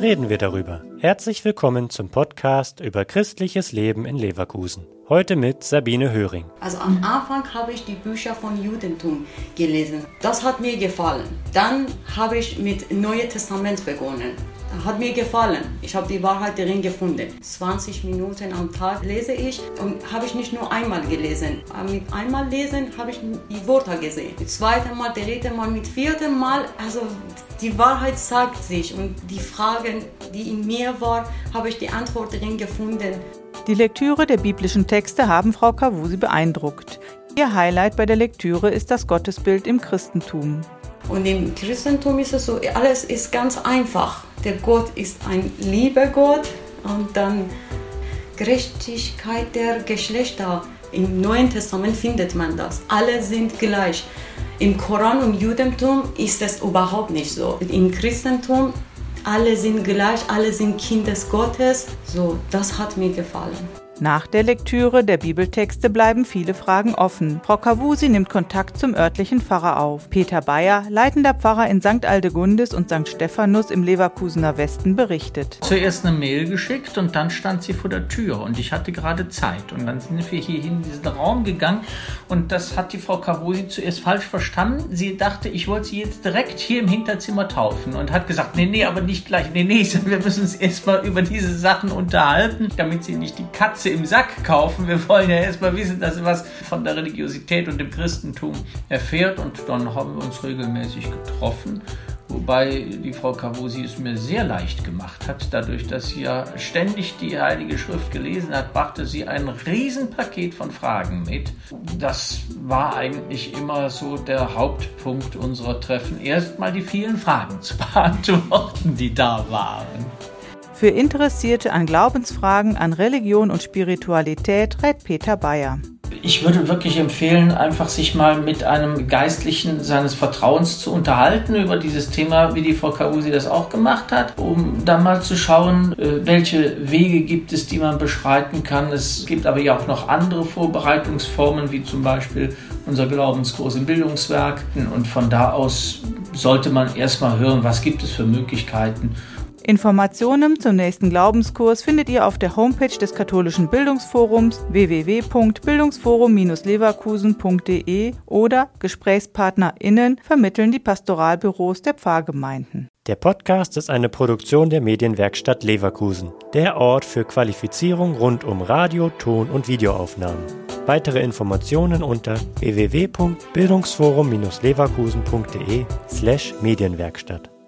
reden wir darüber. Herzlich willkommen zum Podcast über christliches Leben in Leverkusen. Heute mit Sabine Höring. Also am Anfang habe ich die Bücher von Judentum gelesen. Das hat mir gefallen. Dann habe ich mit Neue Testament begonnen. Hat mir gefallen. Ich habe die Wahrheit darin gefunden. 20 Minuten am Tag lese ich und habe ich nicht nur einmal gelesen. Mit einmal lesen habe ich die Wörter gesehen. Das zweite Mal, dritte Mal, mit vierten Mal. Also die Wahrheit sagt sich und die Fragen, die in mir waren, habe ich die Antwort darin gefunden. Die Lektüre der biblischen Texte haben Frau Kavusi beeindruckt. Ihr Highlight bei der Lektüre ist das Gottesbild im Christentum. Und im Christentum ist es so, alles ist ganz einfach. Der Gott ist ein lieber Gott und dann Gerechtigkeit der Geschlechter. Im Neuen Testament findet man das. Alle sind gleich. Im Koran und Judentum ist es überhaupt nicht so. Im Christentum alle sind gleich, alle sind Kinder Gottes. So, das hat mir gefallen. Nach der Lektüre der Bibeltexte bleiben viele Fragen offen. Frau Kavusi nimmt Kontakt zum örtlichen Pfarrer auf. Peter Bayer, leitender Pfarrer in St. Aldegundis und St. Stephanus im Leverkusener Westen, berichtet. Zuerst eine Mail geschickt und dann stand sie vor der Tür und ich hatte gerade Zeit. Und dann sind wir hier in diesen Raum gegangen und das hat die Frau Kavusi zuerst falsch verstanden. Sie dachte, ich wollte sie jetzt direkt hier im Hinterzimmer taufen und hat gesagt, nee, nee, aber nicht gleich. Nee, nee, wir müssen uns erstmal über diese Sachen unterhalten, damit sie nicht die Katze im Sack kaufen. Wir wollen ja erstmal wissen, dass sie was von der Religiosität und dem Christentum erfährt. Und dann haben wir uns regelmäßig getroffen. Wobei die Frau Kavusi es mir sehr leicht gemacht hat. Dadurch, dass sie ja ständig die Heilige Schrift gelesen hat, brachte sie ein Riesenpaket von Fragen mit. Das war eigentlich immer so der Hauptpunkt unserer Treffen. Erstmal die vielen Fragen zu beantworten, die da waren. Für Interessierte an Glaubensfragen, an Religion und Spiritualität rät Peter Bayer. Ich würde wirklich empfehlen, einfach sich mal mit einem Geistlichen seines Vertrauens zu unterhalten über dieses Thema, wie die Frau Kausi das auch gemacht hat, um dann mal zu schauen, äh, welche Wege gibt es, die man beschreiten kann. Es gibt aber ja auch noch andere Vorbereitungsformen, wie zum Beispiel unser Glaubenskurs im Bildungswerk. Und von da aus sollte man erstmal hören, was gibt es für Möglichkeiten Informationen zum nächsten Glaubenskurs findet ihr auf der Homepage des katholischen Bildungsforums www.bildungsforum-leverkusen.de oder GesprächspartnerInnen vermitteln die Pastoralbüros der Pfarrgemeinden. Der Podcast ist eine Produktion der Medienwerkstatt Leverkusen, der Ort für Qualifizierung rund um Radio, Ton und Videoaufnahmen. Weitere Informationen unter www.bildungsforum-leverkusen.de slash Medienwerkstatt.